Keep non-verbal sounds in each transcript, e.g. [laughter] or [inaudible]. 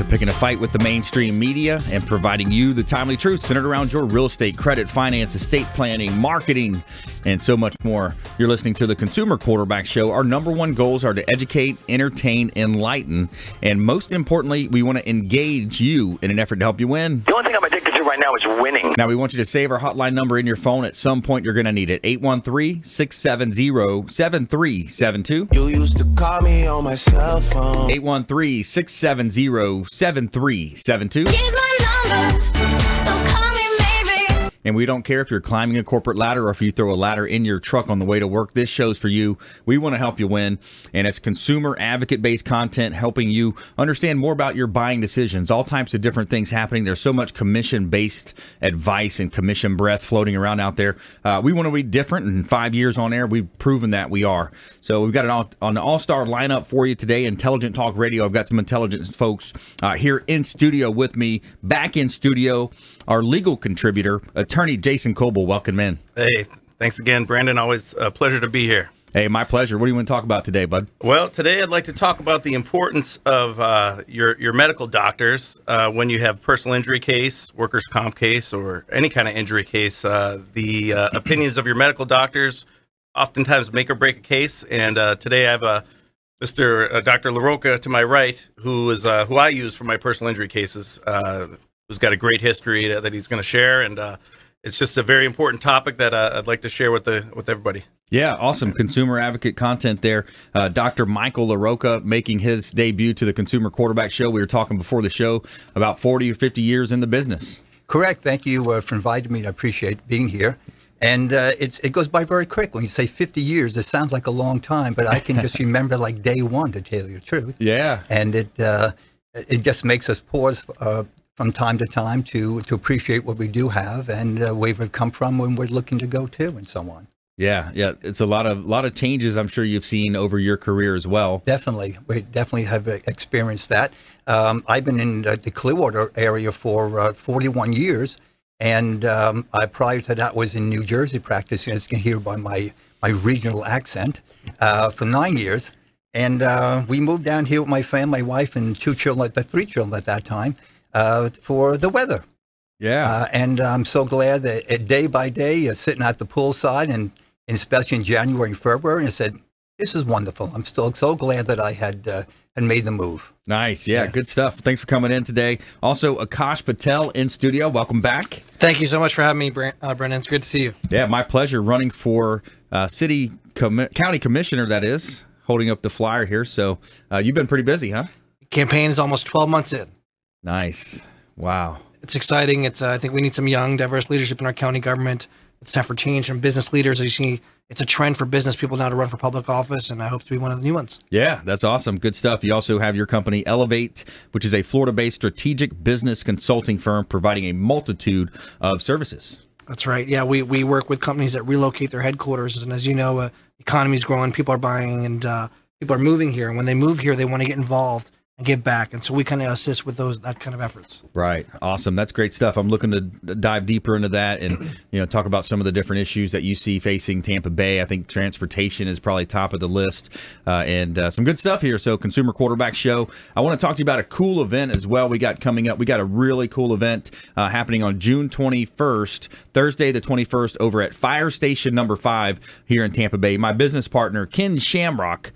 to picking a fight with the mainstream media and providing you the timely truth centered around your real estate, credit, finance, estate planning, marketing, and so much more. You're listening to the Consumer Quarterback Show. Our number one goals are to educate, entertain, enlighten, and most importantly, we want to engage you in an effort to help you win. The only thing I'm addicted right now is winning. Now, we want you to save our hotline number in your phone. At some point, you're going to need it 813 670 7372. You used to call me on my cell phone. 813 670 7372. Here's my number. And we don't care if you're climbing a corporate ladder or if you throw a ladder in your truck on the way to work. This show's for you. We want to help you win. And it's consumer advocate based content helping you understand more about your buying decisions. All types of different things happening. There's so much commission based advice and commission breath floating around out there. Uh, we want to be different. In five years on air, we've proven that we are. So we've got an all, an all star lineup for you today. Intelligent Talk Radio. I've got some intelligent folks uh, here in studio with me, back in studio. Our legal contributor, attorney Jason Kobal. Welcome in. Hey, thanks again, Brandon. Always a pleasure to be here. Hey, my pleasure. What do you want to talk about today, bud? Well, today I'd like to talk about the importance of uh, your your medical doctors uh, when you have personal injury case, workers' comp case, or any kind of injury case. Uh, the uh, opinions of your medical doctors oftentimes make or break a case. And uh, today I have a Mr. Uh, Dr. LaRocca to my right, who is uh, who I use for my personal injury cases. Uh, who's got a great history that, that he's going to share, and uh, it's just a very important topic that uh, I'd like to share with the with everybody. Yeah, awesome consumer advocate content there. Uh, Dr. Michael LaRocca making his debut to the Consumer Quarterback Show. We were talking before the show about 40 or 50 years in the business. Correct. Thank you uh, for inviting me. I appreciate being here. And uh, it's, it goes by very quickly. You say 50 years, it sounds like a long time, but I can just [laughs] remember like day one, to tell you the truth. Yeah. And it, uh, it just makes us pause uh, from time to time to, to appreciate what we do have and uh, where we've come from when we're looking to go to and so on. Yeah, yeah, it's a lot of lot of changes. I'm sure you've seen over your career as well. Definitely, we definitely have uh, experienced that. Um, I've been in the, the Clearwater area for uh, 41 years, and um, I, prior to that was in New Jersey practicing, as you can hear by my my regional accent, uh, for nine years. And uh, we moved down here with my family, my wife, and two children, the three children at that time, uh, for the weather. Yeah, Uh, and I'm so glad that uh, day by day, uh, sitting at the poolside, and, and especially in January and February, and I said, "This is wonderful." I'm still so glad that I had uh, had made the move. nice. Yeah, yeah. good stuff. Thanks for coming in today. Also, Aakash Patel in studio. Welcome back. Thank you so much for having me, Bran- uh, Brendan. It's good to see you. Yeah, my pleasure. Running for uh, city commi- county commissioner. That is holding up the flyer here. So uh, you've been pretty busy, huh? Campaign is almost 12 months in. Nice. Wow. It's exciting. It's uh, I think we need some young, diverse leadership in our county government. It's time for change from business leaders. As you see, it's a trend for business people now to run for public office, and I hope to be one of the new ones. Yeah, that's awesome. Good stuff. You also have your company Elevate, which is a Florida based strategic business consulting firm providing a multitude of services. That's right. Yeah, we, we work with companies that relocate their headquarters, and as you know, uh, economy's growing, people are buying, and uh, people are moving here. And when they move here, they want to get involved and give back, and so we kind of assist with those that kind of efforts. Right. Awesome. That's great stuff. I'm looking to dive deeper into that and you know talk about some of the different issues that you see facing Tampa Bay. I think transportation is probably top of the list, uh, and uh, some good stuff here. So, Consumer Quarterback Show. I want to talk to you about a cool event as well. We got coming up. We got a really cool event uh, happening on June 21st, Thursday the 21st, over at Fire Station Number Five here in Tampa Bay. My business partner Ken Shamrock,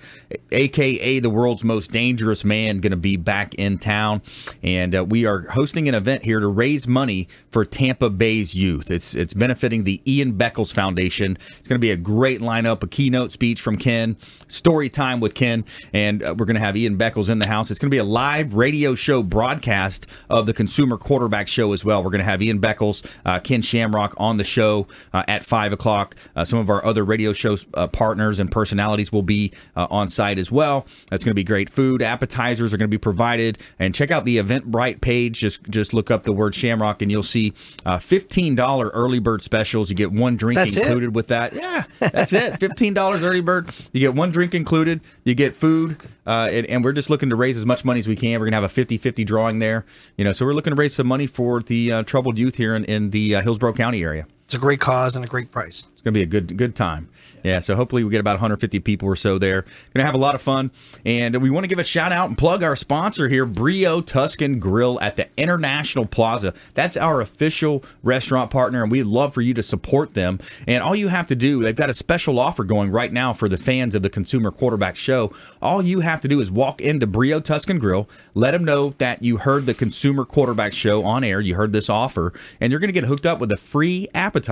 aka the world's most dangerous man, going to be back in town, and uh, we are hosting an event here to raise money for Tampa Bay's youth. It's it's benefiting the Ian Beckles Foundation. It's going to be a great lineup, a keynote speech from Ken, story time with Ken, and uh, we're going to have Ian Beckles in the house. It's going to be a live radio show broadcast of the Consumer Quarterback Show as well. We're going to have Ian Beckles, uh, Ken Shamrock on the show uh, at five o'clock. Uh, some of our other radio show uh, partners and personalities will be on site as well. That's going to be great. Food appetizers are going going to be provided. And check out the Eventbrite page. Just just look up the word Shamrock, and you'll see uh, fifteen dollar early bird specials. You get one drink That's it? included with that. Yeah, that's it. [laughs] Fifteen dollars early bird. You get one drink included. You get food, uh, and, and we're just looking to raise as much money as we can. We're gonna have a 50-50 drawing there. You know, so we're looking to raise some money for the uh, troubled youth here in, in the uh, Hillsborough County area. It's a great cause and a great price. It's going to be a good good time. Yeah, so hopefully we get about 150 people or so there. Going to have a lot of fun, and we want to give a shout out and plug our sponsor here, Brio Tuscan Grill at the International Plaza. That's our official restaurant partner, and we'd love for you to support them. And all you have to do, they've got a special offer going right now for the fans of the Consumer Quarterback Show. All you have to do is walk into Brio Tuscan Grill, let them know that you heard the Consumer Quarterback Show on air, you heard this offer, and you're going to get hooked up with a free appetizer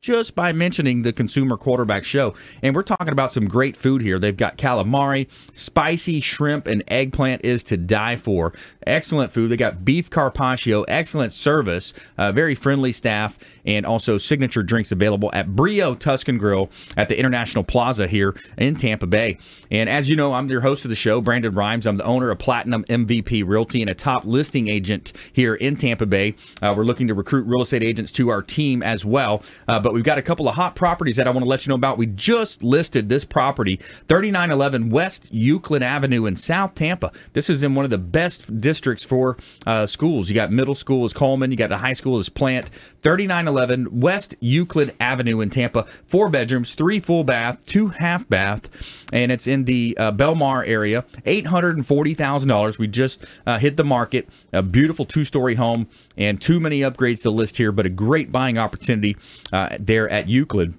just by mentioning the Consumer Quarterback Show. And we're talking about some great food here. They've got calamari, spicy shrimp, and eggplant is to die for. Excellent food. They got beef carpaccio, excellent service, uh, very friendly staff, and also signature drinks available at Brio Tuscan Grill at the International Plaza here in Tampa Bay. And as you know, I'm your host of the show, Brandon Rhymes. I'm the owner of Platinum MVP Realty and a top listing agent here in Tampa Bay. Uh, we're looking to recruit real estate agents to our team as well. Uh, but we've got a couple of hot properties that I want to let you know about. We just listed this property, 3911 West Euclid Avenue in South Tampa. This is in one of the best districts for uh, schools. You got middle school is Coleman, you got the high school is Plant. 3911 West Euclid Avenue in Tampa. Four bedrooms, three full bath, two half bath, and it's in the uh, Belmar area. $840,000. We just uh, hit the market. A beautiful two story home and too many upgrades to list here, but a great buying opportunity uh, there at Euclid.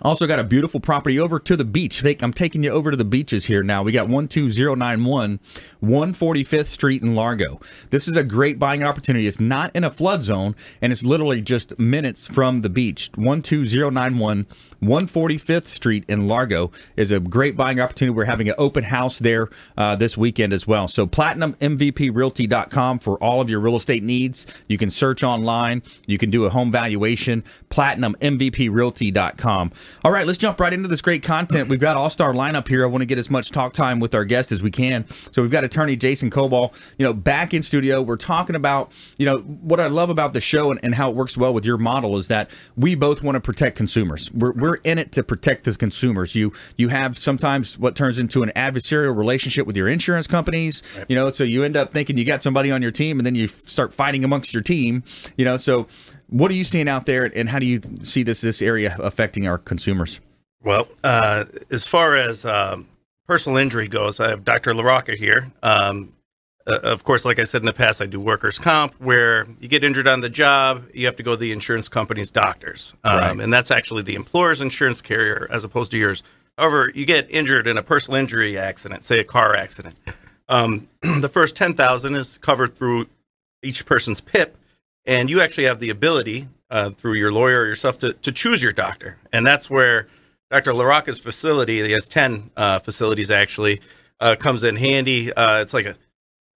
Also got a beautiful property over to the beach. I'm taking you over to the beaches here now. We got 12091 145th Street in Largo. This is a great buying opportunity. It's not in a flood zone and it's literally just minutes from the beach. 12091 145th Street in Largo is a great buying opportunity. We're having an open house there uh, this weekend as well. So platinummvprealty.com for all of your real estate needs. You can search online. You can do a home valuation. platinummvprealty.com. All right, let's jump right into this great content. We've got all-star lineup here. I want to get as much talk time with our guest as we can. So we've got attorney Jason Kobal, you know, back in studio. We're talking about, you know, what I love about the show and, and how it works well with your model is that we both want to protect consumers. We're, we're in it to protect the consumers. You you have sometimes what turns into an adversarial relationship with your insurance companies. You know, so you end up thinking you got somebody on your team, and then you start fighting amongst your team. You know, so what are you seeing out there, and how do you see this this area affecting our consumers? Well, uh, as far as um, personal injury goes, I have Dr. LaRocca here. Um, uh, of course, like I said in the past, I do workers' comp, where you get injured on the job, you have to go to the insurance company's doctors. Um, Right. And that's actually the employer's insurance carrier as opposed to yours. However, you get injured in a personal injury accident, say a car accident. Um, [clears throat] the first 10000 is covered through each person's PIP, and you actually have the ability uh, through your lawyer or yourself to, to choose your doctor. And that's where Dr. LaRocca's facility, he has 10 uh, facilities actually, uh, comes in handy. Uh, it's like a,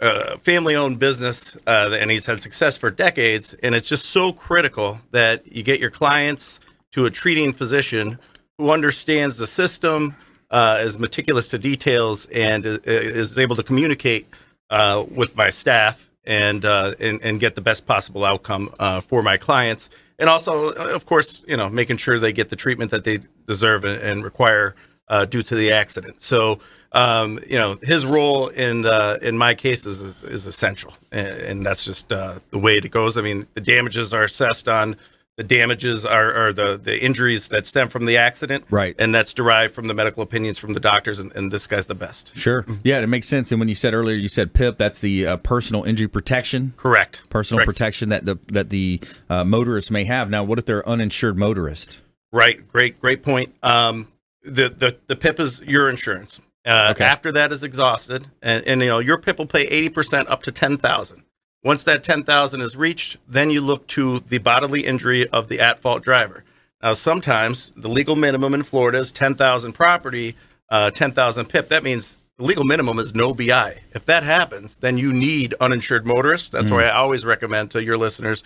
a family owned business, uh, and he's had success for decades. And it's just so critical that you get your clients to a treating physician who understands the system, uh, is meticulous to details, and is, is able to communicate uh, with my staff and, uh, and and get the best possible outcome uh, for my clients. And also, of course, you know, making sure they get the treatment that they deserve and, and require uh, due to the accident. So, um, you know, his role in uh, in my cases is, is essential, and, and that's just uh, the way it goes. I mean, the damages are assessed on the damages are, are the the injuries that stem from the accident, Right. And that's derived from the medical opinions from the doctors, and, and this guy's the best. Sure. Yeah, it makes sense. And when you said earlier, you said PIP, that's the uh, personal injury protection. Correct. Personal Correct. protection that the that the uh, motorist may have. Now, what if they're uninsured motorist? Right. Great. Great point. Um, the the the PIP is your insurance. Uh, Okay. After that is exhausted, and, and you know your PIP will pay eighty percent up to ten thousand. Once that ten thousand is reached, then you look to the bodily injury of the at fault driver. Now, sometimes the legal minimum in Florida is ten thousand property, uh, ten thousand PIP. That means the legal minimum is no BI. If that happens, then you need uninsured motorists. That's why I always recommend to your listeners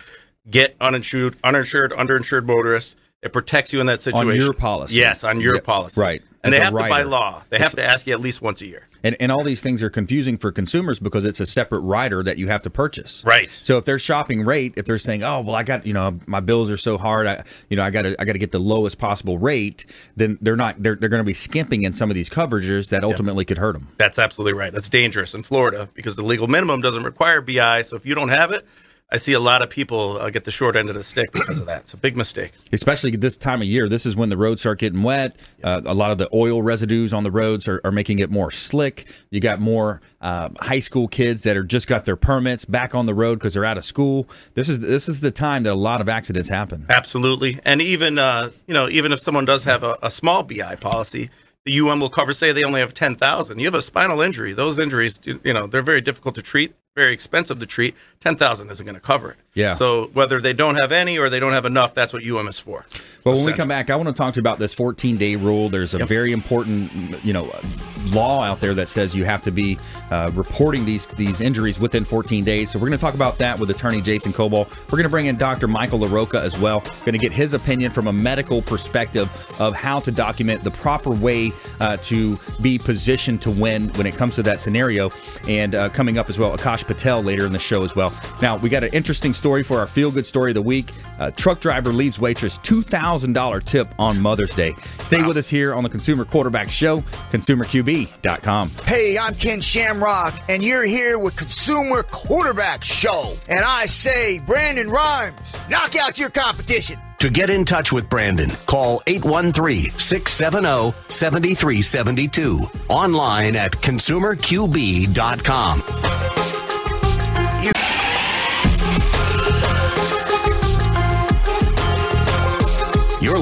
get uninsured, uninsured, underinsured motorists. It protects you in that situation. On your policy. Yes, on your Yeah, policy. right. And As they have to by law. They have to ask you at least once a year. And, and all these things are confusing for consumers because it's a separate rider that you have to purchase. Right. So if they're shopping rate, if they're saying, "Oh, well, I got you know my bills are so hard, I you know I got to I got to get the lowest possible rate," then they're not they're they're going to be skimping in some of these coverages that ultimately could hurt them. That's absolutely right. That's dangerous in Florida because the legal minimum doesn't require BI. So if you don't have it, I see a lot of people uh, get the short end of the stick because of that. It's a big mistake. Especially this time of year, this is when the roads start getting wet. Uh, a lot of the oil residues on the roads are, are making it more slick. You got more uh, high school kids that are just got their permits back on the road because they're out of school. This is this is the time that a lot of accidents happen. Absolutely. And even uh, you know, even if someone does have a, a small BI policy, the UN will cover. Say they only have ten thousand. You have a spinal injury. Those injuries, you know, they're very difficult to treat, very expensive to treat. Ten thousand isn't going to cover it. Yeah. So whether they don't have any or they don't have enough, that's what UM is for. Well, when we come back, I want to talk to you about this 14 day rule. There's a very important, you know, law out there that says you have to be uh, reporting these these injuries within 14 days. So we're going to talk about that with attorney Jason Kobal. We're going to bring in Dr. Michael LaRocca as well. Going to get his opinion from a medical perspective of how to document the proper way uh, to be positioned to win when it comes to that scenario. And uh, coming up as well, Aakash Patel later in the show as well. Now we got an interesting story for our feel good story of the week. Uh, truck driver leaves waitress $2,000 tip on Mother's Day. Stay with us here on the Consumer Quarterback Show, consumerqb.com. Hey, I'm Ken Shamrock, and you're here with Consumer Quarterback Show. And I say, Brandon Rhymes, knock out your competition. To get in touch with Brandon, call 813 670 7372. Online at consumerqb.com.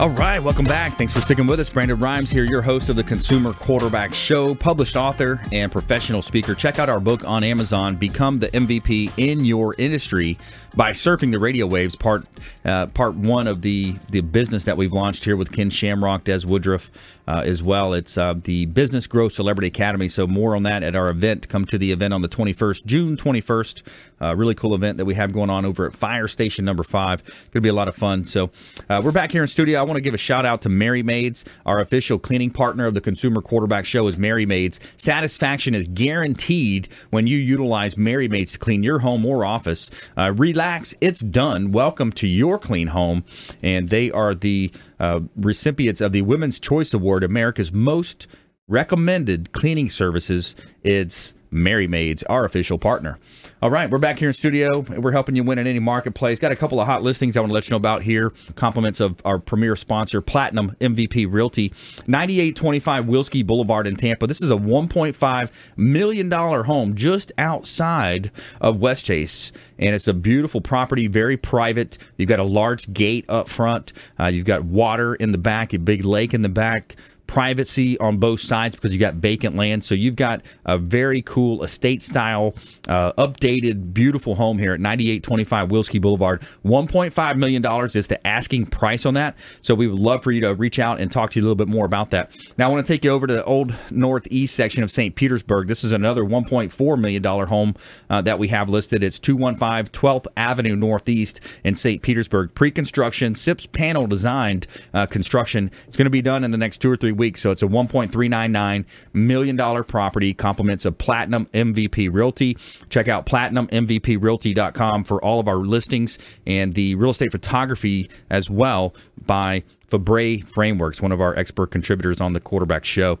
All right, welcome back. Thanks for sticking with us. Brandon Rhymes here, your host of the Consumer Quarterback Show, published author and professional speaker. Check out our book on Amazon, Become the MVP in Your Industry by Surfing the Radio Waves, part uh, part one of the, the business that we've launched here with Ken Shamrock, Des Woodruff uh, as well. It's uh, the Business Growth Celebrity Academy. So more on that at our event. Come to the event on the 21st, June 21st. Uh, really cool event that we have going on over at Fire Station Number Five. Going to be a lot of fun. So uh, we're back here in studio. I want to give a shout out to Merry Maids, our official cleaning partner of the Consumer Quarterback Show. Is Merry Maids. Satisfaction is guaranteed when you utilize Merry Maids to clean your home or office. Uh, relax, it's done. Welcome to your clean home, and they are the uh, recipients of the Women's Choice Award, America's most recommended cleaning services. It's Merry Maids, our official partner. All right, we're back here in studio. We're helping you win in any marketplace. Got a couple of hot listings I want to let you know about here. Compliments of our premier sponsor, Platinum MVP Realty, 9825 Wilsky Boulevard in Tampa. This is a 1.5 million dollar home just outside of Westchase, and it's a beautiful property, very private. You've got a large gate up front. Uh, you've got water in the back, a big lake in the back privacy on both sides because you've got vacant land. So you've got a very cool estate style, uh, updated, beautiful home here at 9825 Wilsky Boulevard. $1.5 million is the asking price on that. So we would love for you to reach out and talk to you a little bit more about that. Now, I want to take you over to the old northeast section of St. Petersburg. This is another $1.4 million home uh, that we have listed. It's 215 12th Avenue Northeast in St. Petersburg. Pre construction, SIPS panel designed uh, construction. It's going to be done in the next two or three weeks. So it's a $1.399 million property, compliments of Platinum MVP Realty. Check out platinummvprealty.com for all of our listings and the real estate photography as well by Fabre Frameworks, one of our expert contributors on the quarterback show.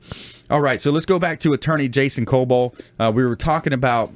All right, so let's go back to attorney Jason Kobal. Uh, we were talking about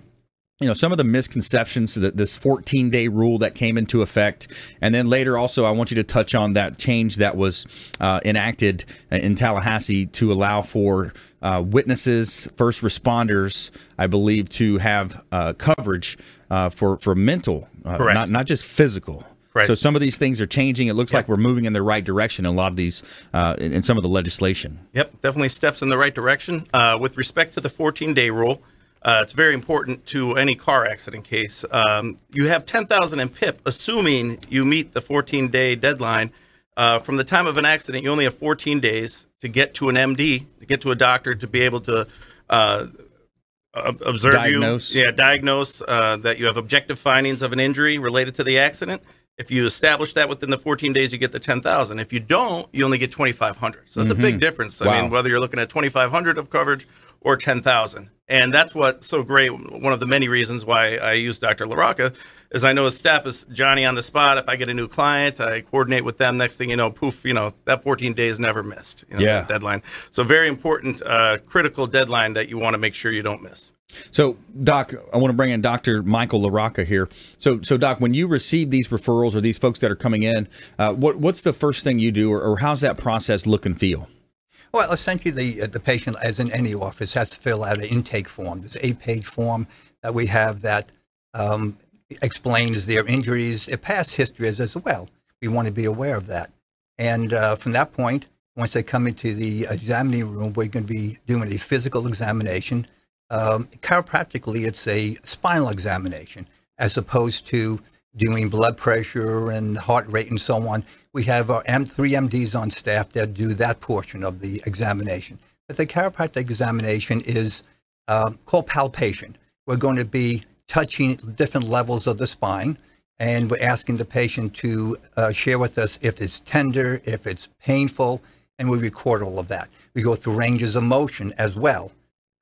you know some of the misconceptions that this 14 day rule that came into effect. And then later also i want you to touch on that change that was uh, enacted in tallahassee to allow for uh, witnesses first responders i believe to have uh, coverage uh, for for mental uh, not not just physical. Right. so some of these things are changing. It looks like we're moving in the right direction in a lot of these uh, in, in some of the legislation. Yep, definitely steps in the right direction. Uh, with respect to the 14 day rule, Uh, it's very important to any car accident case. Um, you have 10,000 in PIP, assuming you meet the 14 day deadline. Uh, from the time of an accident, you only have 14 days to get to an MD, to get to a doctor, to be able to uh, ob- observe Diagnose. you. Yeah, diagnose uh, that you have objective findings of an injury related to the accident. If you establish that within the 14 days, you get the 10,000. If you don't, you only get 2,500. So that's a big difference. I Wow. mean, whether you're looking at 2,500 of coverage or 10,000. And that's what's so great. One of the many reasons why I use Dr. LaRocca is I know his staff is Johnny on the spot. If I get a new client, I coordinate with them. Next thing you know, poof, you know, that 14 days never missed. You know, Yeah. that deadline. So very important, uh, critical deadline that you want to make sure you don't miss. So, Doc, I want to bring in Dr. Michael LaRocca here. So, so Doc, when you receive these referrals or these folks that are coming in, uh, what what's the first thing you do, or, or how's that process look and feel? Well, essentially, the uh, the patient, as in any office, has to fill out an intake form. There's a page form that we have that um, explains their injuries, their past histories as well. We want to be aware of that. And uh, from that point, once they come into the examining room, we're going to be doing a physical examination. Um, chiropractically, it's a spinal examination as opposed to doing blood pressure and heart rate and so on. We have our M- three MDs on staff that do that portion of the examination. But the chiropractic examination is um, called palpation. We're going to be touching different levels of the spine, and we're asking the patient to uh, share with us if it's tender, if it's painful, and we record all of that. We go through ranges of motion as well.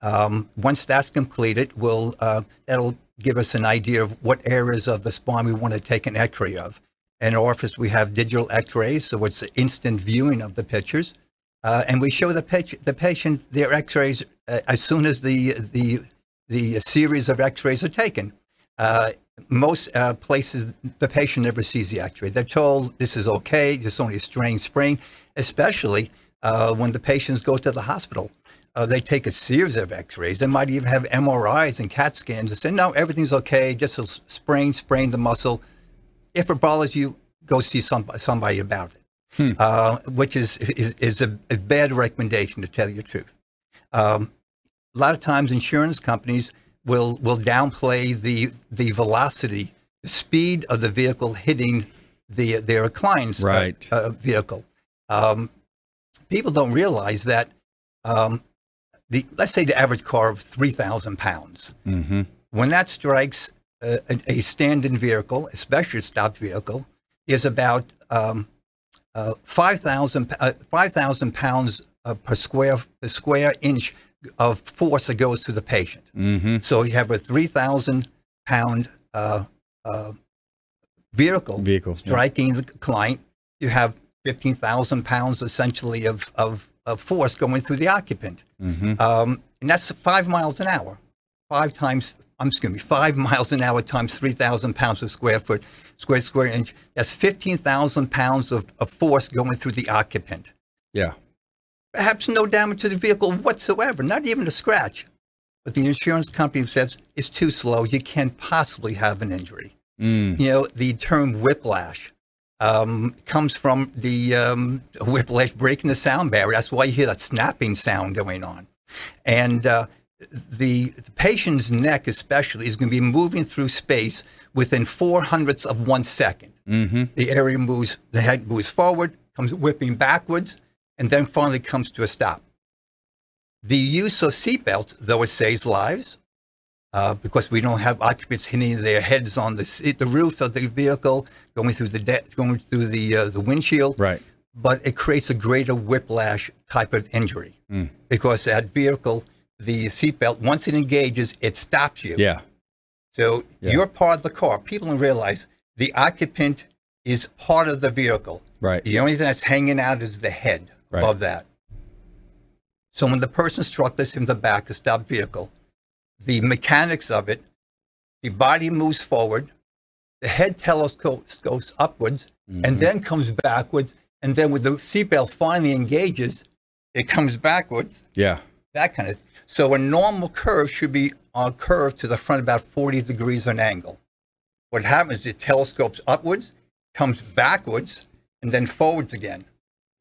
Um, once that's completed, we'll uh, that'll give us an idea of what areas of the spine we want to take an X-ray of. In our office, we have digital X-rays, so it's the instant viewing of the pictures, uh, and we show the, patient the patient their X-rays uh, as soon as the the the series of X-rays are taken. Uh, most uh, places, the patient never sees the X-ray. They're told this is okay, this is only a strain sprain, especially uh, when the patients go to the hospital. Uh, they take a series of X-rays. They might even have MRIs and CAT scans and say, "No, everything's okay. Just a sprain, sprain the muscle. If it bothers you, go see some, somebody about it." Uh, which is is, is a, a bad recommendation to tell you the truth. Um, a lot of times, insurance companies will will downplay the the velocity, the speed of the vehicle hitting the their client's uh, Right. uh, vehicle. Um, people don't realize that. Um, the let's say the average car of three thousand pounds. Mm-hmm. When that strikes a, a, a standing vehicle, especially a stopped vehicle, is about um, uh, 5,000 uh, 5,000 pounds uh, per square per square inch of force that goes to the patient. Mm-hmm. So you have a 3,000 pound uh, uh, vehicle Vehicles. yeah. striking the client. You have 15,000 pounds essentially of, of, of force going through the occupant. Mhm. Um, and that's five miles an hour. Five times, I'm excuse me, five miles an hour times 3,000 pounds per square foot, square square inch. That's 15,000 pounds of, of force going through the occupant. Yeah. Perhaps no damage to the vehicle whatsoever, not even a scratch. But the insurance company says it's too slow. You can't possibly have an injury. Mm. You know, the term whiplash um, comes from the um, whiplash breaking the sound barrier. That's why you hear that snapping sound going on. And uh, the, the patient's neck, especially, is going to be moving through space within four hundredths of one second. Mm-hmm. The area moves, the head moves forward, comes whipping backwards, and then finally comes to a stop. The use of seatbelts, though it saves lives, uh, because we don't have occupants hitting their heads on the seat, the roof of the vehicle, going through the de- going through the uh, the windshield. Right. But it creates a greater whiplash type of injury Mm. because that vehicle, the seatbelt, once it engages, it stops you. Yeah. So Yeah. you're part of the car. People don't realize the occupant is part of the vehicle. Right. The only thing that's hanging out is the head Right. above that. So when the person struck this in the back, a stopped vehicle, the mechanics of it, the body moves forward, the head telescopes goes upwards, Mm-hmm. and then comes backwards, and then when the seatbelt finally engages, it comes backwards. Yeah. That kind of. So a normal curve should be a curve to the front about 40 degrees of an angle. What happens is it telescopes upwards, comes backwards, and then forwards again.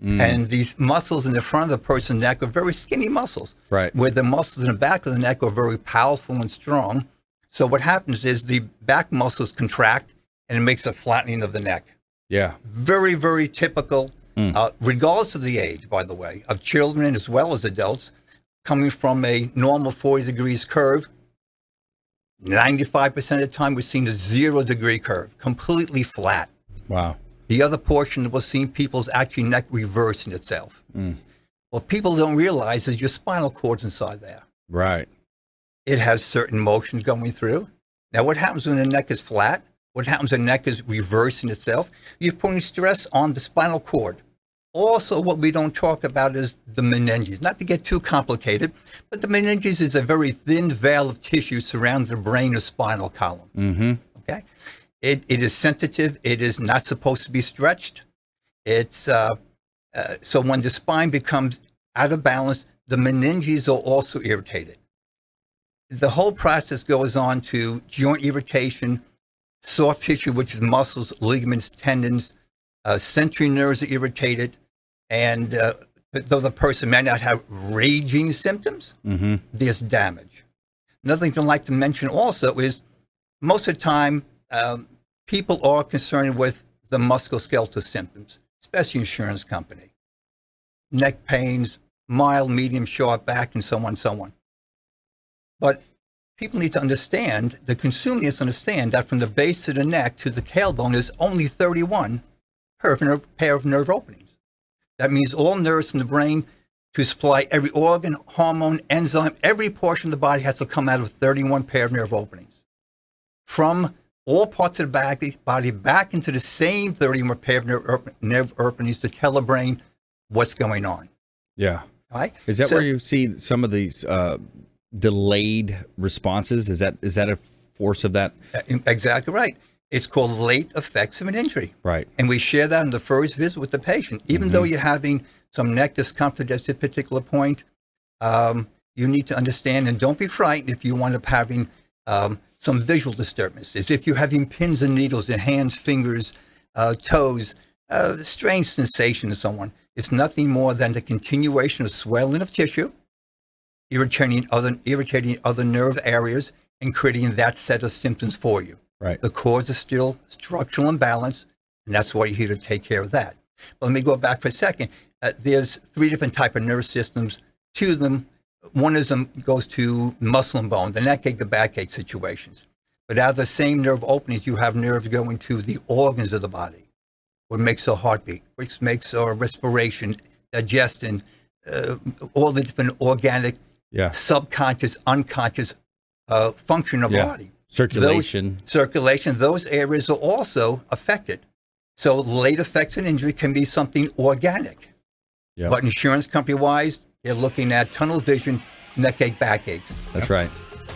And these muscles in the front of the person's neck are very skinny muscles. Right. Where the muscles in the back of the neck are very powerful and strong. So what happens is the back muscles contract and it makes a flattening of the neck. Yeah. Very, very typical, uh, regardless of the age, by the way, of children as well as adults, coming from a normal 40 degrees curve. 95% of the time, we're seeing a zero degree curve, completely flat. Wow. The other portion was seeing people's actually neck reversing itself. Mm. What people don't realize is your spinal cord's inside there. Right. It has certain motions going through. Now, what happens when the neck is flat? What happens when the neck is reversing itself? You're putting stress on the spinal cord. Also, what we don't talk about is the meninges. Not to get too complicated, but the meninges is a very thin veil of tissue surrounding the brain or spinal column. Mm-hmm. Okay, it, it is sensitive. It is not supposed to be stretched. It's uh, uh, so when the spine becomes out of balance, the meninges are also irritated. The whole process goes on to joint irritation, soft tissue, which is muscles, ligaments, tendons, uh, sensory nerves are irritated, and uh, though the person may not have raging symptoms, Mm-hmm. there's damage. Another thing I'd like to mention also is most of the time um, people are concerned with the musculoskeletal symptoms, especially insurance company. Neck pains, mild, medium, sharp back, and so on and so on. But people need to understand, the consumer needs to understand that from the base of the neck to the tailbone is only 31 pair of nerve, pair of nerve openings. That means all nerves in the brain to supply every organ, hormone, enzyme, every portion of the body has to come out of 31 pair of nerve openings. From all parts of the body, body back into the same 31 pair of nerve, nerve openings to tell the brain what's going on. Yeah. All right? Is that So- where you see some of these uh, delayed responses? Is that is that a force of that? Exactly right. It's called late effects of an injury. Right. And we share that in the first visit with the patient. Even though you're having some neck discomfort at this particular point, um, you need to understand and don't be frightened if you wind up having um, some visual disturbances. If you're having pins and needles in hands, fingers, uh, toes, uh, strange sensation and so on, it's nothing more than the continuation of swelling of tissue, irritating other, irritating other nerve areas, and creating that set of symptoms for you. Right. The cause is still structural imbalance, and that's why you're here to take care of that. But let me go back for a second. Uh, there's three different type of nerve systems. Two of them, one of them goes to muscle and bone, the neck ache, the backache situations. But out of the same nerve openings, you have nerves going to the organs of the body, what makes our heartbeat, which makes our respiration, digestion, uh, all the different organic, Yeah. subconscious, unconscious uh, function of Yeah. body Circulation. those, circulation, those areas are also affected. So late effects and injury can be something organic. Yeah. But insurance company wise, they're looking at tunnel vision, neck ache, backaches. That's right.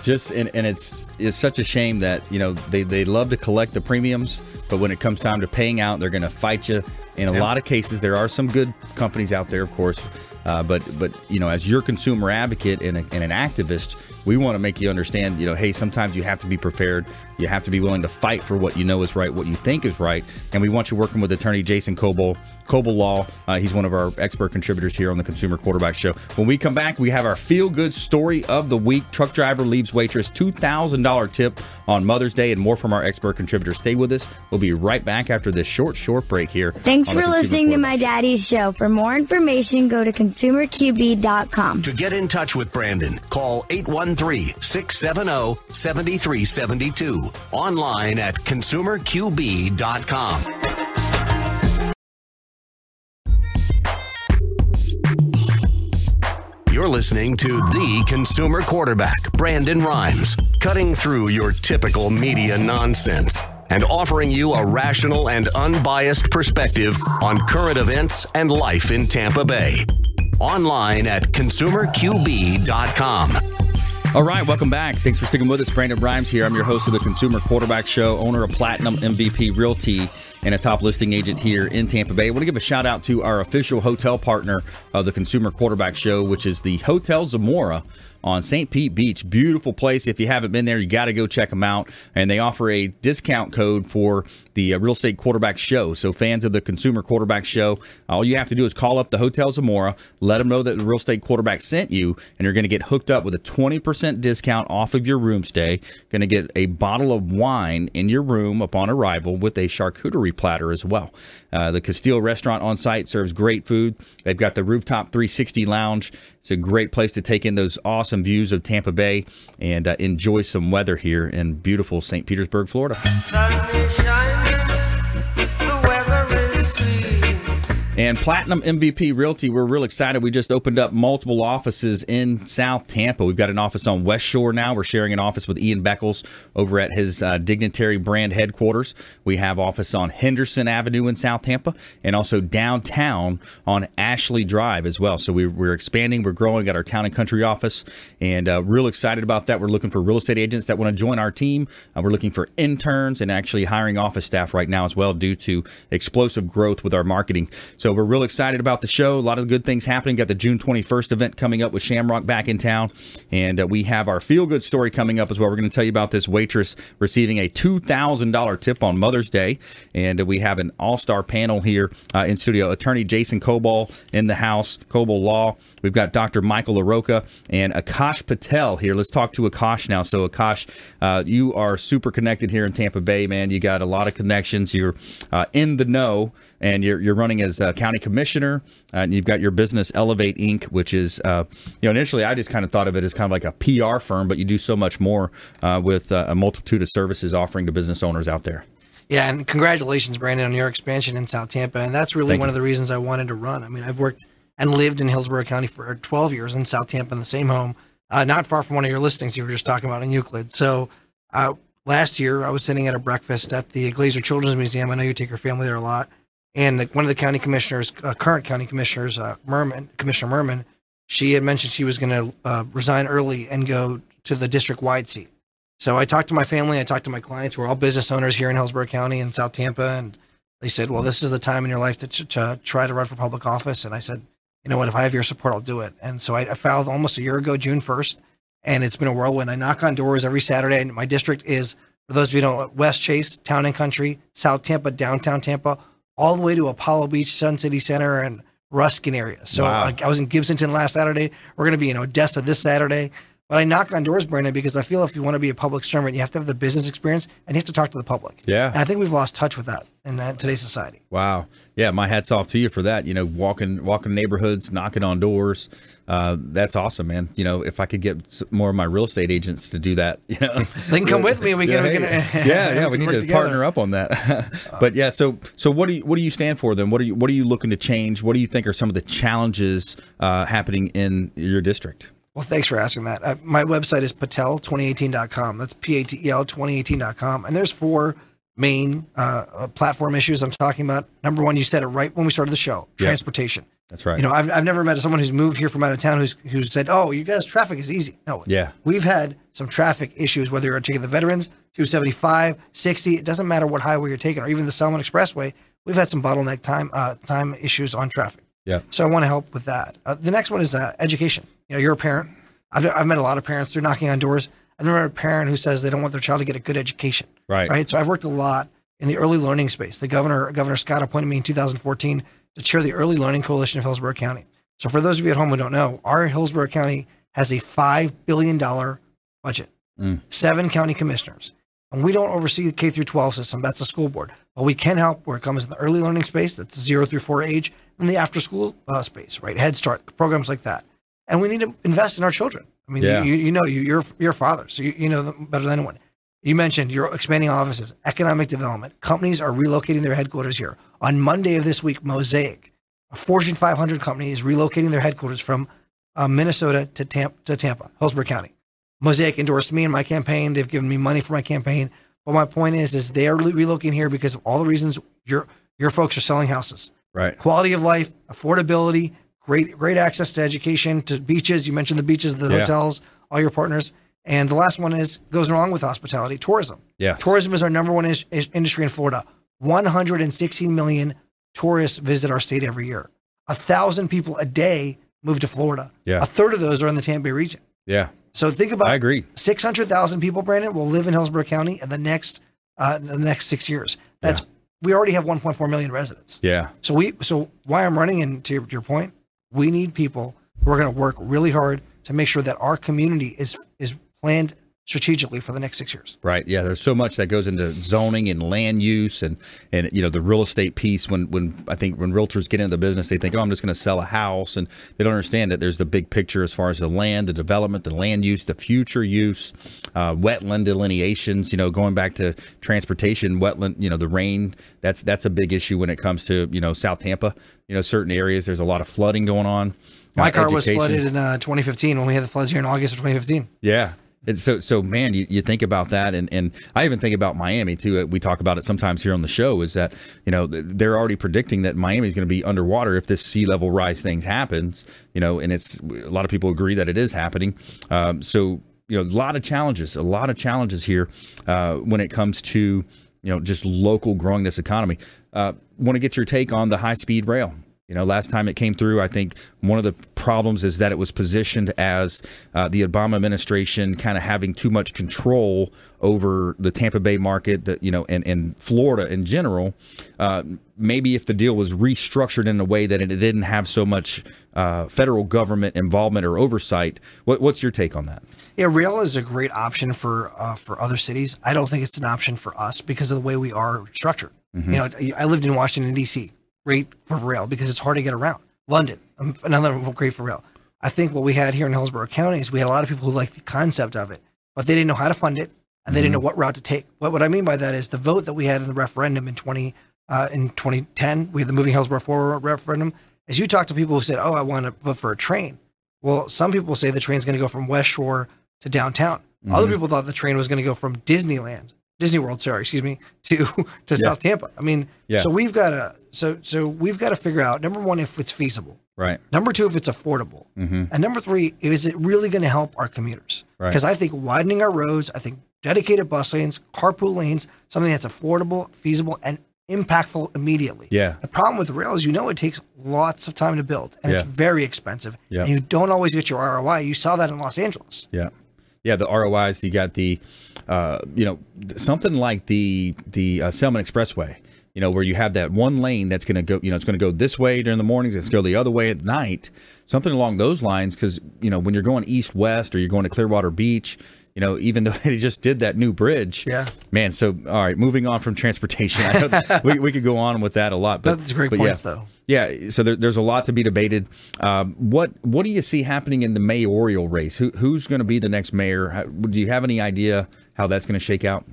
Just and, and it's it's such a shame that you know they, they love to collect the premiums, but when it comes time to paying out, they're going to fight you. In a lot of cases, there are some good companies out there, of course, uh, but but you know, as your consumer advocate and, a, and an activist, we want to make you understand. You know, hey, sometimes you have to be prepared. You have to be willing to fight for what you know is right, what you think is right, and we want you working with attorney Jason Kobal. Kobal Law. Uh, he's one of our expert contributors here on the Consumer Quarterback Show. When we come back, we have our feel good story of the week. Truck driver leaves waitress $2,000 tip on Mother's Day and more from our expert contributor. Stay with us. We'll be right back after this short, short break here. Thanks for listening to my daddy's show. For more information, go to consumerqb.com. To get in touch with Brandon, call 813 670 7372. Online at consumerqb.com. You're listening to the consumer quarterback, Brandon Rhymes, cutting through your typical media nonsense and offering you a rational and unbiased perspective on current events and life in Tampa Bay. Online at consumerqb.com. All right, welcome back. Thanks for sticking with us. Brandon Rhymes here. I'm your host of the Consumer Quarterback Show, owner of Platinum MVP Realty, and a top listing agent here in Tampa Bay. I want to give a shout out to our official hotel partner of the Consumer Quarterback Show, which is the Hotel Zamora on St. Pete Beach. Beautiful place. If you haven't been there, you got to go check them out. And they offer a discount code for the uh, Real Estate Quarterback Show. So fans of the Consumer Quarterback Show, all you have to do is call up the Hotel Zamora, let them know that the Real Estate Quarterback sent you, and you're going to get hooked up with a 20% discount off of your room stay. Going to get a bottle of wine in your room upon arrival with a charcuterie platter as well. Uh, the Castile restaurant on site serves great food. They've got the rooftop 360 lounge. It's a great place to take in those awesome views of Tampa Bay and uh, enjoy some weather here in beautiful St. Petersburg, Florida. And Platinum MVP Realty, we're real excited. We just opened up multiple offices in South Tampa. We've got an office on West Shore now. We're sharing an office with Ian Beckles over at his uh, Dignitary brand headquarters. We have office on Henderson Avenue in South Tampa and also downtown on Ashley Drive as well. So we, we're expanding, we're growing, got our town and country office, and uh, real excited about that. We're looking for real estate agents that want to join our team. Uh, we're looking for interns and actually hiring office staff right now as well due to explosive growth with our marketing. So we're real excited about the show. A lot of good things happening. Got the June 21st event coming up with Shamrock back in town. And uh, we have our feel good story coming up as well. We're going to tell you about this waitress receiving a $2,000 tip on Mother's Day. And uh, we have an all star panel here uh, in studio. Attorney Jason Kobal in the house, Kobal Law. We've got Dr. Michael LaRocca and Aakash Patel here. Let's talk to Aakash now. So, Aakash, uh, you are super connected here in Tampa Bay, man. You got a lot of connections. You're uh, in the know and you're, you're running as a county commissioner, uh, and you've got your business Elevate Inc., which is, uh, you know, initially I just kind of thought of it as kind of like a PR firm, but you do so much more uh, with uh, a multitude of services offering to business owners out there. Yeah, and congratulations, Brandon, on your expansion in South Tampa. And that's really Thank one you. of the reasons I wanted to run. I mean, I've worked and lived in Hillsborough County for 12 years in South Tampa in the same home, uh, not far from one of your listings you were just talking about in Euclid. So uh, last year, I was sitting at a breakfast at the Glazer Children's Museum. I know you take your family there a lot. And the, one of the county commissioners, uh, current county commissioners, uh, Murman, Commissioner Murman, she had mentioned she was going to uh, resign early and go to the district wide seat. So I talked to my family, I talked to my clients, we're all business owners here in Hillsborough County and South Tampa, and they said, "Well, this is the time in your life to, ch- to try to run for public office." And I said, "You know what? If I have your support, I'll do it." And so I, I filed almost a year ago, June first, and it's been a whirlwind. I knock on doors every Saturday, and my district is, for those of you who don't know, Westchase, Town and Country, South Tampa, downtown Tampa, all the way to Apollo Beach, Sun City Center, and Ruskin area. So Wow. like, I was in Gibsonton last Saturday. We're going to be in Odessa this Saturday. But I knock on doors, Brandon, because I feel if you want to be a public servant, you have to have the business experience and you have to talk to the public. Yeah. And I think we've lost touch with that in uh, today's society. Wow. Yeah, my hats off to you for that. You know, walking walking neighborhoods, knocking on doors. Uh, that's awesome, man. You know, if I could get more of my real estate agents to do that, [laughs] you know, They can come with me. We can, we can hey, [laughs] yeah, yeah, we can need to together. partner up on that. [laughs] but yeah, so so what do you what do you stand for then? What are you what are you looking to change? What do you think are some of the challenges uh, happening in your district? Well, thanks for asking that. Uh, my website is patel2018.com. That's P A T E L 2018.com. And there's four main uh, uh, platform issues I'm talking about. Number one, you said it right when we started the show transportation. That's right. You know, I've, I've never met someone who's moved here from out of town who's who said, "Oh, you guys, traffic is easy." No, Yeah. we've had some traffic issues. Whether you're taking the Veterans 275, 60, it doesn't matter what highway you're taking, or even the Selmon Expressway. We've had some bottleneck time uh, time issues on traffic. Yeah. So I want to help with that. Uh, the next one is uh, education. You know, you're a parent. I've, I've met a lot of parents. They're knocking on doors. I've never met a parent who says they don't want their child to get a good education. Right. Right. So I've worked a lot in the early learning space. The governor, Governor Scott, appointed me in 2014 to chair the Early Learning Coalition of Hillsborough County. So for those of you at home who don't know, our Hillsborough County has a five billion dollar budget, Mm. seven county commissioners, and we don't oversee the K through 12 system. That's the school board, but we can help where it comes in the early learning space. That's zero through four age, and the after school uh, space, right? Head Start programs like that, and we need to invest in our children. I mean, Yeah. you, you know, you, you're you're father, so you, you know them better than anyone. You mentioned you're expanding offices, economic development. Companies are relocating their headquarters here. On Monday of this week, Mosaic, a Fortune 500 company, is relocating their headquarters from uh, Minnesota to, Tampa, to Tampa, Hillsborough County. Mosaic endorsed me in my campaign. They've given me money for my campaign. But my point is, is they are re- relocating here because of all the reasons your your folks are selling houses Right. quality of life, affordability, great great access to education, to beaches. You mentioned the beaches, the Yeah. hotels, all your partners. And the last one is goes along with hospitality, tourism. Yeah. Tourism is our number one is, is industry in Florida. 116 million tourists visit our state every year. A thousand people a day move to Florida. Yeah. A third of those are in the Tampa Bay region. Yeah. So think about I agree. Six hundred thousand people, Brandon, will live in Hillsborough County in the next uh, the next six years. That's we already have 1.4 million residents. Yeah. So we so why I'm running and to your, your point, we need people who are going to work really hard to make sure that our community is is planned strategically for the next six years. Right. Yeah. There's so much that goes into zoning and land use and and you know the real estate piece. When when I think when realtors get into the business, they think, oh, I'm just going to sell a house, and they don't understand that there's the big picture as far as the land, the development, the land use, the future use, uh, wetland delineations. You know, going back to transportation, wetland. You know, the rain. That's that's a big issue when it comes to you know South Tampa. You know, certain areas there's a lot of flooding going on. My Uh, car was flooded in uh, 2015 when we had the floods here in August of 2015. Yeah. It's so so man, you, you think about that, and, and I even think about Miami too. Uh, We talk about it sometimes here on the show. Is that you know they're already predicting that Miami is going to be underwater if this sea level rise things happens. You know, and it's a lot of people agree that it is happening. Um, so you know, a lot of challenges, a lot of challenges here uh, when it comes to you know just local growing this economy. Uh, Want to get your take on the high speed rail? You know, last time it came through, I think one of the problems is that it was positioned as uh, the Obama administration kind of having too much control over the Tampa Bay market, that you know, and, and Florida in general. Uh, maybe if the deal was restructured in a way that it didn't have so much uh, federal government involvement or oversight, what, what's your take on that? Yeah, rail is a great option for uh, for other cities. I don't think it's an option for us because of the way we are structured. Mm-hmm. You know, I lived in Washington D.C. Great for rail because it's hard to get around. London, um, another great for rail. I think what we had here in Hillsborough County is we had a lot of people who liked the concept of it, but they didn't know how to fund it and they didn't know what route to take. What what I mean by that is the vote that we had in the referendum in twenty uh, in 2010, we had the Moving Hillsborough Forward referendum. As you talk to people who said, "Oh, I want to vote for a train," well, some people say the train's going to go from West Shore to downtown. Other people thought the train was going to go from Disneyland, Disney World, sorry, excuse me, [laughs] to to South Tampa. I mean, Yeah. so we've got to so so we've got to figure out number one if it's feasible. Right. Number two, if it's affordable. And number three, is it really going to help our commuters? Right. Because I think widening our roads, I think dedicated bus lanes, carpool lanes, something that's affordable, feasible, and impactful immediately. Yeah. The problem with rail is you know it takes lots of time to build and it's very expensive. Yeah. And you don't always get your ROI. You saw that in Los Angeles. Yeah, yeah. The ROIs. You got the, uh, you know, something like the the uh, Selmon Expressway. You know, where you have that one lane that's going to go. You know, it's going to go this way during the mornings. It's going to go the other way at night. Something along those lines. Because you know, when you're going east west or you're going to Clearwater Beach. You know, even [laughs] though they just did that new bridge, Yeah. man. So, all right, moving on from transportation, I know we, we could go on with that a lot, but That's great but points, yeah. though. Yeah, so there, there's a lot to be debated. Um, what what do you see happening in the mayoral race? Who who's going to be the next mayor? How, do you have any idea how that's going to shake out?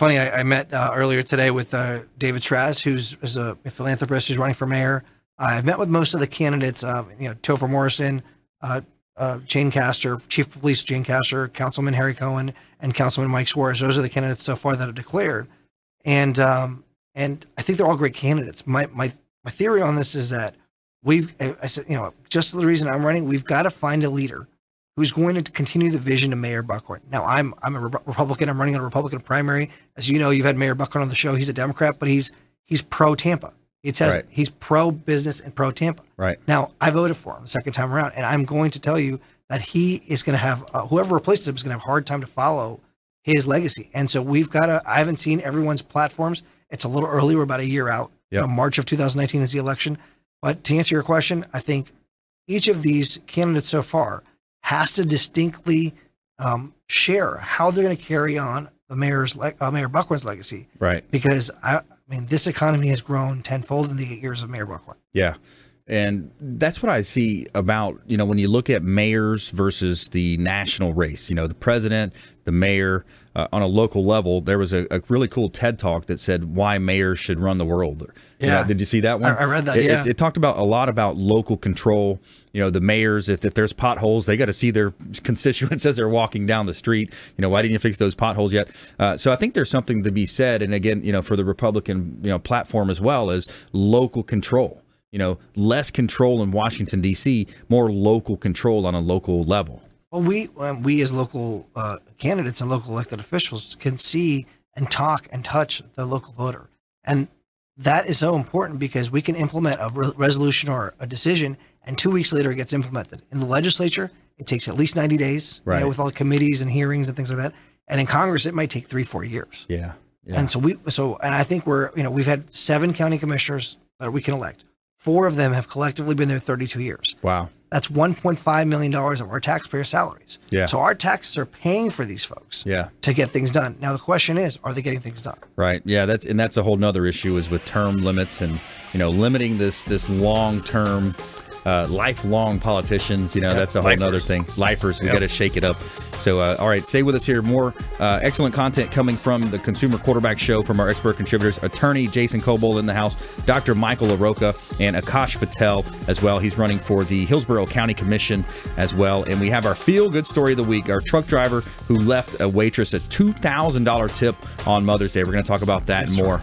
Funny. I, I met uh, earlier today with uh, David Straz, who's is a philanthropist who's running for mayor. I've met with most of the candidates. Uh, you know, Topher Morrison, uh, uh, Jane Castor, Chief of Police Jane Castor, Councilman Harry Cohen, and Councilman Mike Suarez. Those are the candidates so far that have declared, and um, and I think they're all great candidates. My my my theory on this is that we've I said you know just the reason I'm running, we've got to find a leader who's going to continue the vision of Mayor Buckhorn. Now, I'm I'm a Re- Republican. I'm running on a Republican primary. As you know, you've had Mayor Buckhorn on the show. He's a Democrat, but he's he's pro Tampa. It says Right. he's pro business and pro Tampa. Right. Now, I voted for him the second time around, and I'm going to tell you that he is going to have uh, whoever replaces him is going to have a hard time to follow his legacy. And so we've got to. I haven't seen everyone's platforms. It's a little early. We're about a year out. You know, March of 2019 is the election. But to answer your question, I think each of these candidates so far has to distinctly um, share how they're going to carry on the mayor's le- uh, Mayor Buckhorn's legacy. Right. Because I, I mean, this economy has grown tenfold in the eight years of Mayor Buckhorn. Yeah. And that's what I see about, you know, when you look at mayors versus the national race, you know, the president, the mayor, uh, on a local level, there was a, a really cool TED talk that said why mayors should run the world. You know, Yeah. did you see that one? I- I read that, It, yeah. it, it talked about a lot about local control. You know, the mayors, if, if there's potholes, they got to see their [laughs] constituents as they're walking down the street. You know, why didn't you fix those potholes yet? Uh, so I think there's something to be said. And again, you know, for the Republican, you know, platform as well as local control you know, less control in Washington D.C., more local control on a local level. Well, we um, we as local uh, candidates and local elected officials can see and talk and touch the local voter, and that is so important because we can implement a re- resolution or a decision, and two weeks later it gets implemented in the legislature. it takes at least 90 days, you Right. know, with all the committees and hearings and things like that. And in Congress, it might take three, four years. Yeah. Yeah. And so we, so, and I think we're, you know, we've had seven county commissioners that we can elect. Four of them have collectively been there 32 years. wow. That's 1.5 million dollars of our taxpayer salaries. Yeah. So our taxes are paying for these folks Yeah. to get things done. Now the question is, are they getting things done? Right. Yeah. That's and that's a whole nother issue is with term limits and you know limiting this this long term. Uh, lifelong politicians, you know, that's a whole Lifers. nother thing. Lifers, we Yep. got to shake it up. So, uh, all right, stay with us here. More uh, excellent content coming from the Consumer Quarterback Show from our expert contributors, attorney Jason Kobal in the house, Dr. Michael LaRocca, and Aakash Patel as well. He's running for the Hillsborough County Commission as well. And we have our feel good story of the week our truck driver who left a waitress a $2,000 tip on Mother's Day. We're going to talk about that and more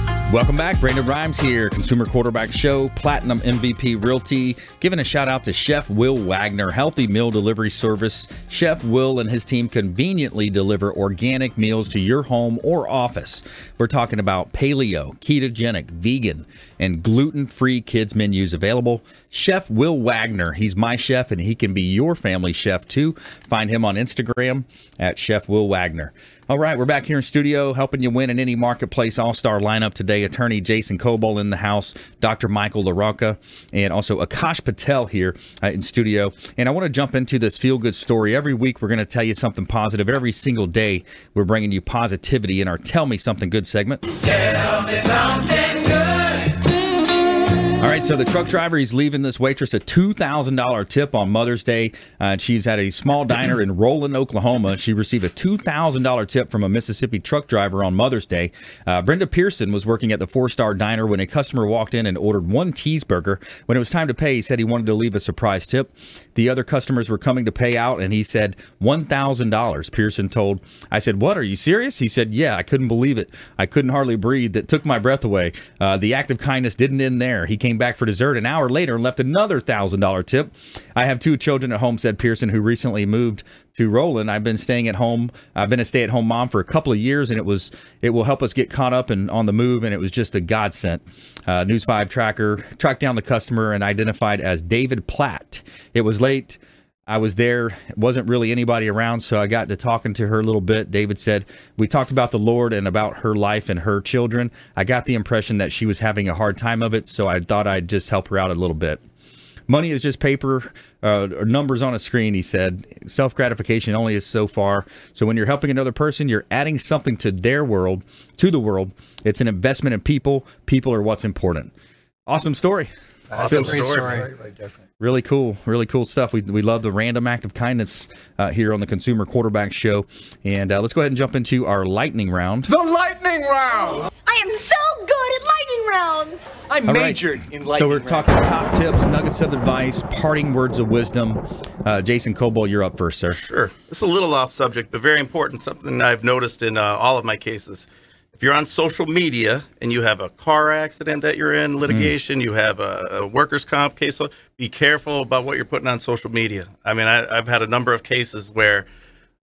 Welcome back. Brandon Rhymes here, Consumer Quarterback Show, Platinum MVP Realty. Giving a shout out to Chef Will Wagner, Healthy Meal Delivery Service. Chef Will and his team conveniently deliver organic meals to your home or office. We're talking about paleo, ketogenic, vegan, and gluten free kids menus available. Chef Will Wagner, he's my chef and he can be your family chef too. Find him on Instagram at Chef Will Wagner. All right, we're back here in studio helping you win in any marketplace all star lineup today. Attorney Jason Kobal in the house, Dr. Michael LaRocca, and also Aakash Patel here uh, in studio. And I want to jump into this feel good story. Every week, we're going to tell you something positive. Every single day, we're bringing you positivity in our Tell Me Something Good segment. All right, so the truck driver, he's leaving this waitress a $2,000 tip on Mother's Day. Uh, she's at a small diner in Roland, Oklahoma. She received a $2,000 tip from a Mississippi truck driver on Mother's Day. Uh, Brenda Pearson was working at the four star diner when a customer walked in and ordered one cheeseburger. When it was time to pay, he said he wanted to leave a surprise tip. The other customers were coming to pay out, and he said $1,000. Pearson told, I said, What, are you serious? He said, Yeah, I couldn't believe it. I couldn't hardly breathe. It took my breath away. Uh, the act of kindness didn't end there. He came back for dessert an hour later and left another $1,000 tip. I have two children at home, said Pearson, who recently moved to Roland. I've been staying at home. I've been a stay-at-home mom for a couple of years, and it was it will help us get caught up and on the move. And it was just a godsend. Uh, News Five tracker tracked down the customer and identified as David Platt. It was late. I was there. Wasn't really anybody around, so I got to talking to her a little bit. David said we talked about the Lord and about her life and her children. I got the impression that she was having a hard time of it, so I thought I'd just help her out a little bit. Money is just paper uh, or numbers on a screen, he said. Self gratification only is so far. So when you're helping another person, you're adding something to their world, to the world. It's an investment in people. People are what's important. Awesome story. That's Awesome a great story. story. Very, very different. Really cool, really cool stuff. We, we love the random act of kindness uh, here on the Consumer Quarterback Show. And uh, let's go ahead and jump into our lightning round. The lightning round. I am so good at lightning rounds. I All right. majored in lightning So we're round. talking top tips, nuggets of advice, parting words of wisdom. Uh, Jason Kobal, you're up first, sir. Sure. It's a little off subject, but very important. Something I've noticed in uh, all of my cases. If you're on social media and you have a car accident that you're in, litigation, you have a, a workers' comp case, be careful about what you're putting on social media. I mean, I, I've had a number of cases where,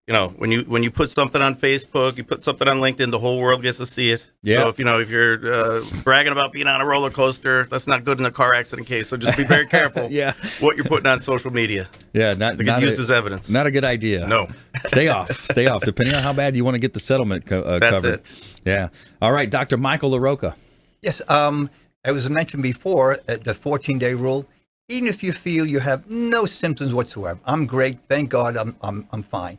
you know, when you when you put something on Facebook, you put something on LinkedIn, the whole world gets to see it. Yeah. So if you know if you're uh, bragging about being on a roller coaster, that's not good in a car accident case. So just be very [laughs] careful. Yeah. What you're putting on social media. Yeah, not, To get not used as evidence. Not a good idea. No. Stay off. Stay off. Depending on how bad you want to get the settlement co- uh, That's covered. it. Yeah. All right, Dr. Michael LaRocca. Yes, um, as was mentioned before, uh, the 14 day rule. Even if you feel you have no symptoms whatsoever, I'm great, thank God, I'm, I'm, I'm fine.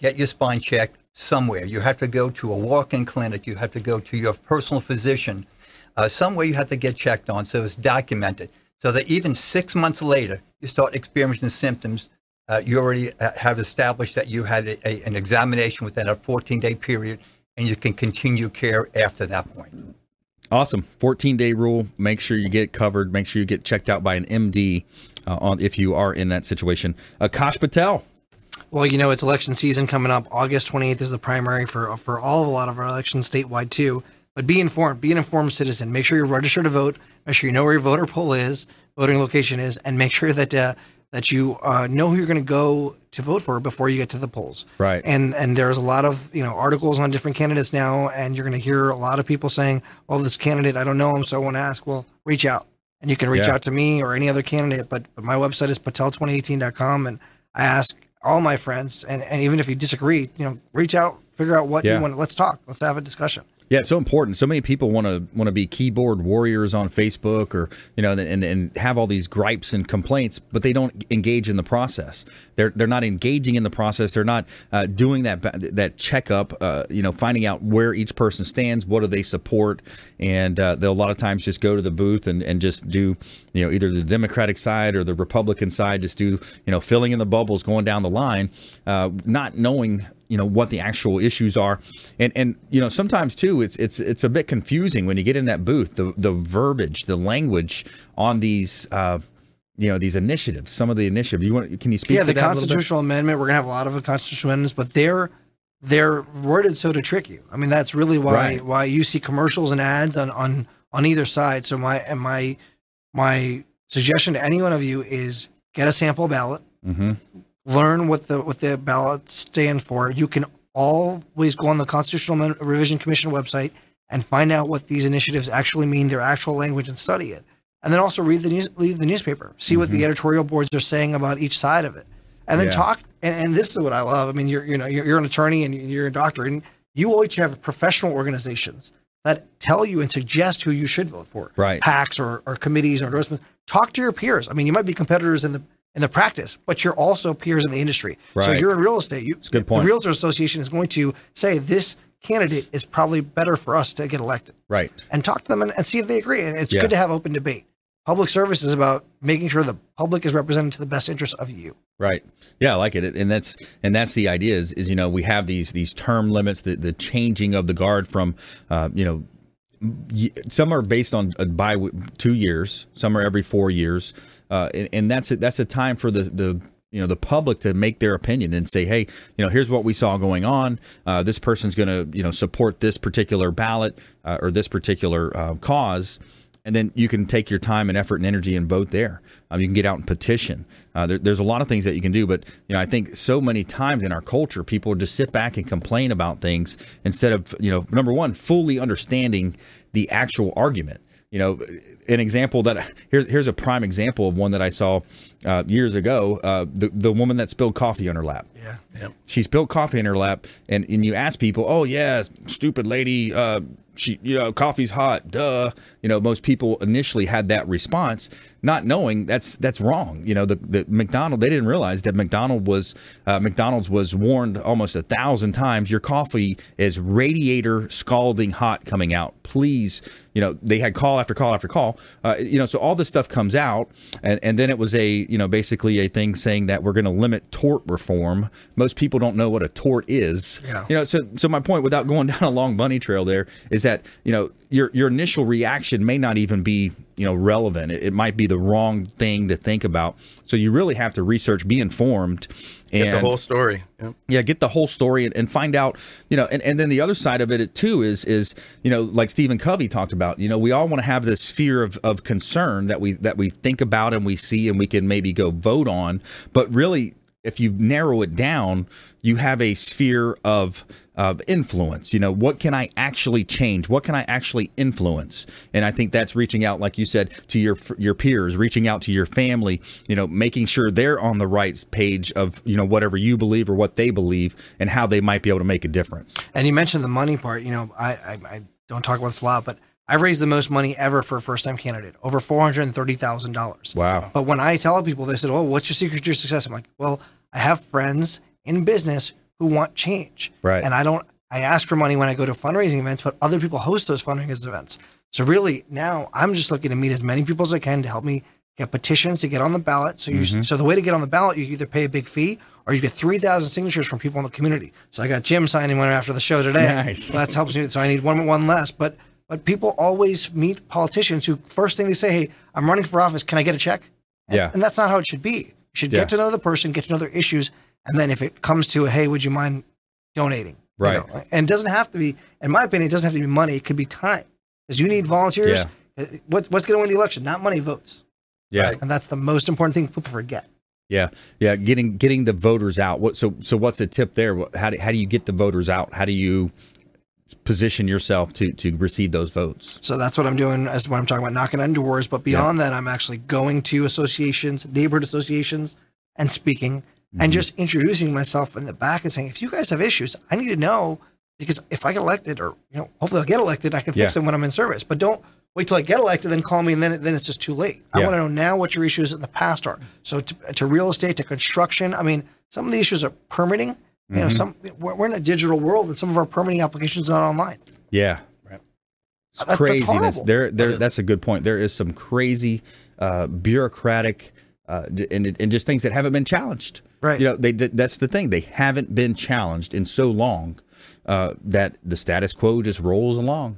Get your spine checked somewhere. You have to go to a walk in clinic, you have to go to your personal physician. Uh, somewhere you have to get checked on so it's documented. So that even six months later, you start experiencing symptoms, uh, you already uh, have established that you had a, a, an examination within a 14 day period, and you can continue care after that point. Awesome. 14 day rule. Make sure you get covered. Make sure you get checked out by an MD uh, on if you are in that situation. Aakash Patel. Well, you know, it's election season coming up. August 28th is the primary for for all of a lot of our elections statewide too. But be informed, be an informed citizen. Make sure you're registered to vote. Make sure you know where your voter poll is, voting location is, and make sure that uh, that you uh, know who you're going to go to vote for before you get to the polls. Right. And and there's a lot of you know articles on different candidates now, and you're going to hear a lot of people saying, "Well, this candidate, I don't know him, so I want to ask." Well, reach out, and you can reach Yeah. out to me or any other candidate. But, but my website is patel2018.com, and I ask all my friends, and, and even if you disagree, you know, reach out, figure out what Yeah. you want. Let's talk. Let's have a discussion. Yeah, it's so important. So many people want to want to be keyboard warriors on Facebook, or you know, and and have all these gripes and complaints, but they don't engage in the process. They're they're not engaging in the process. They're not uh, doing that that checkup. Uh, you know, finding out where each person stands, what do they support, and uh, they'll a lot of times just go to the booth and, and just do you know either the Democratic side or the Republican side, just do you know filling in the bubbles, going down the line, uh, not knowing you know what the actual issues are and and you know sometimes too it's it's it's a bit confusing when you get in that booth the the verbiage the language on these uh you know these initiatives some of the initiatives you want can you speak yeah, to the that a bit? constitutional amendment. We're gonna have a lot of constitutional amendments, but they're they're worded so to trick you. I mean, that's really why Right. why you see commercials and ads on on on either side. So my and my my suggestion to any one of you is get a sample ballot, Mhm. Learn what the what the ballots stand for. You can always go on the Constitutional Revision Commission website and find out what these initiatives actually mean, their actual language, and study it. And then also read the news, read the newspaper, see what the mm-hmm. editorial boards are saying about each side of it, and then Yeah. talk. And, and this is what I love. I mean, you're you know you're, you're an attorney and you're a doctor, and you always have professional organizations that tell you and suggest who you should vote for. Right. PACs or, or committees or endorsements. Talk to your peers. I mean, you might be competitors in the in the practice, but you're also peers in the industry. Right. So you're in real estate. You, a good point. The Realtor Association is going to say this candidate is probably better for us to get elected, right and talk to them and, and see if they agree. And it's Yeah. good to have open debate. Public service is about making sure the public is represented to the best interest of you. Right. Yeah, I like it, and that's and that's the idea. Is, is you know we have these these term limits, the the changing of the guard from, uh, you know, some are based on by two years, some are every four years, uh, and, and that's it. That's a time for the the you know the public to make their opinion and say, hey, you know, here's what we saw going on. Uh, this person's going to you know support this particular ballot uh, or this particular uh, cause and then you can take your time and effort and energy and vote there. Um, you can get out and petition. Uh, there, there's a lot of things that you can do, but you know, I think so many times in our culture, people just sit back and complain about things instead of you know, number one, fully understanding the actual argument. You know, an example that here's here's a prime example of one that I saw uh, years ago. Uh, the the woman that spilled coffee on her lap. Yeah. yeah. She spilled coffee in her lap, and, and you ask people, "Oh yeah, stupid lady, uh, she you know coffee's hot, duh." You know, most people initially had that response, not knowing that's that's wrong. You know, the the McDonald they didn't realize that McDonald was uh, McDonald's was warned almost a thousand times. Your coffee is radiator scalding hot coming out. Please, you know, they had call after call after call. Uh, you know, so all this stuff comes out, and and then it was a you know basically a thing saying that we're going to limit tort reform. Most people don't know what a tort is. Yeah. You know, so so my point, without going [laughs] down a long bunny trail, there is that you know your your initial reaction may not even be you know relevant. It, it might be the wrong thing to think about. So you really have to research, be informed, and Get the whole story. Yep. yeah get the whole story and, and find out you know and, and then the other side of it too is is you know like stephen covey talked about you know we all want to have this sphere of, of concern that we that we think about and we see and we can maybe go vote on but really if you narrow it down you have a sphere of of influence. You know what can i actually change? What can i actually influence? And i think that's reaching out like you said to your your peers reaching out to your family you know making sure they're on the right page of you know whatever you believe or what they believe and how they might be able to make a difference. And you mentioned the money part. You know, I, I, I don't talk about this a lot, but I've raised the most money ever for a first time candidate, over four hundred and thirty thousand dollars. wow But when I tell people, they said, "Oh, what's your secret to your success?" I'm like, "Well, I have friends in business who want change, Right. And I don't. I ask for money when I go to fundraising events, but other people host those fundraising events. So really, now I'm just looking to meet as many people as I can to help me get petitions to get on the ballot. So you Mhm. so the way to get on the ballot, you either pay a big fee or you get three thousand signatures from people in the community. So I got Jim signing one after the show today. Nice. So that helps me. So I need one one less. But but people always meet politicians who first thing they say, "Hey, I'm running for office. Can I get a check?" Yeah. And that's not how it should be. You should Yeah. get to know the person, get to know their issues, and then if it comes to, hey, would you mind donating? You Right. know, And it doesn't have to be, in my opinion, it doesn't have to be money. It could be time. Because you need volunteers. Uh, What, what's going to win the election? Not money, votes. Yeah. And that's the most important thing people forget. Yeah, yeah, getting getting the voters out. What so so what's the tip there? How do, how do you get the voters out? How do you position yourself to to receive those votes? So that's what I'm doing as when I'm talking about knocking on doors. But beyond that, I'm actually going to associations, neighborhood associations, and speaking Mm-hmm. and just introducing myself in the back and saying, if you guys have issues, I need to know because if I get elected, or you know, hopefully I'll get elected, I can fix Yeah. them when I'm in service. But don't wait till I get elected, then call me, and then then it's just too late. I Yeah. want to know now what your issues in the past are. So to, to real estate, to construction, I mean, some of the issues are permitting. You know, Mhm. some we're, we're in a digital world, and some of our permitting applications are not online. Yeah. It's That- that's craziness. horrible. There, there. That's a good point. There is some crazy uh, bureaucratic uh, and and just things that haven't been challenged. Right. You know, they that's the thing. They haven't been challenged in so long uh, that the status quo just rolls along.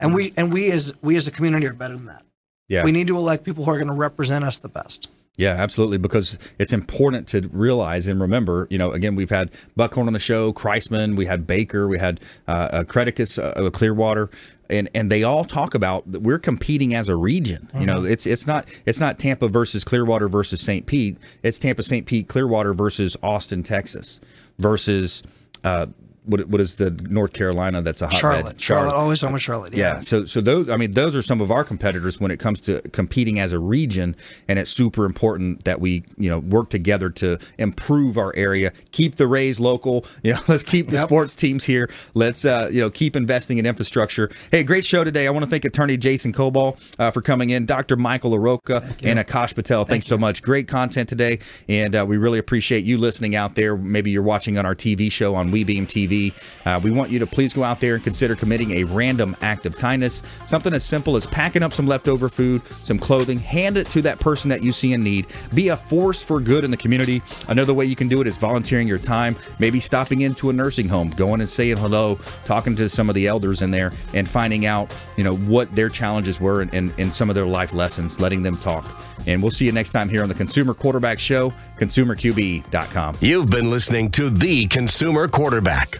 And we and we as we as a community are better than that. Yeah. We need to elect people who are going to represent us the best. Yeah, absolutely. Because it's important to realize and remember, you know, again, we've had Buckhorn on the show, Kriseman, we had Baker, we had uh, uh, Cretekos, uh, Clearwater, and and they all talk about that we're competing as a region. You know, it's it's not it's not Tampa versus Clearwater versus St. Pete. It's Tampa, St. Pete, Clearwater versus Austin, Texas, versus. Uh, what, what is the North Carolina that's a hotbed? Charlotte, Charlotte, always home with Charlotte. Yeah. So so those I mean those are some of our competitors when it comes to competing as a region and it's super important that we, you know, work together to improve our area, keep the Rays local, [laughs] you know, let's keep the Yep. sports teams here. Let's uh, you know, keep investing in infrastructure. Hey, great show today. I want to thank attorney Jason Kobal uh, for coming in, Dr. Michael LaRocca and Aakash Patel. Thanks so much. Great content today and uh, we really appreciate you listening out there. Maybe you're watching on our TV show on WeBeam TV. Uh, we want you to please go out there and consider committing a random act of kindness. Something as simple as packing up some leftover food, some clothing, hand it to that person that you see in need. Be a force for good in the community. Another way you can do it is volunteering your time, maybe stopping into a nursing home, going and saying hello, talking to some of the elders in there, and finding out, you know, what their challenges were and, and, and some of their life lessons, letting them talk. And we'll see you next time here on the Consumer Quarterback Show, consumerqb.com. You've been listening to the consumer quarterback,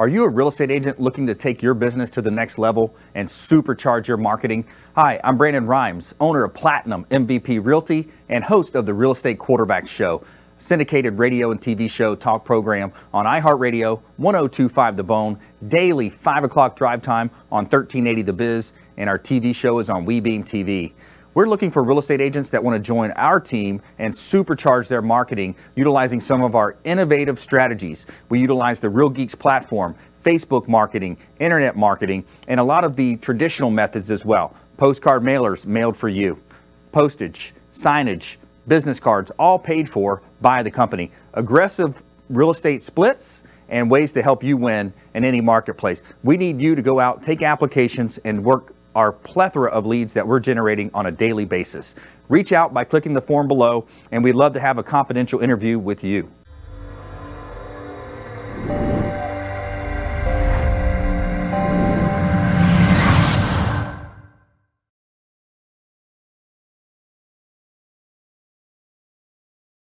Are you a real estate agent looking to take your business to the next level and supercharge your marketing? Hi, I'm Brandon Rhymes, owner of Platinum MVP Realty and host of the Real Estate Quarterback Show, syndicated radio and TV show talk program on iHeartRadio, 1025 The Bone, daily 5 o'clock drive time on 1380 The Biz, and our TV show is on WeBeam TV. We're looking for real estate agents that want to join our team and supercharge their marketing utilizing some of our innovative strategies. We utilize the Real Geeks platform, Facebook marketing, internet marketing, and a lot of the traditional methods as well. Postcard mailers mailed for you, postage, signage, business cards, all paid for by the company. Aggressive real estate splits and ways to help you win in any marketplace. We need you to go out, take applications, and work our plethora of leads that we're generating on a daily basis. Reach out by clicking the form below, and we'd love to have a confidential interview with you.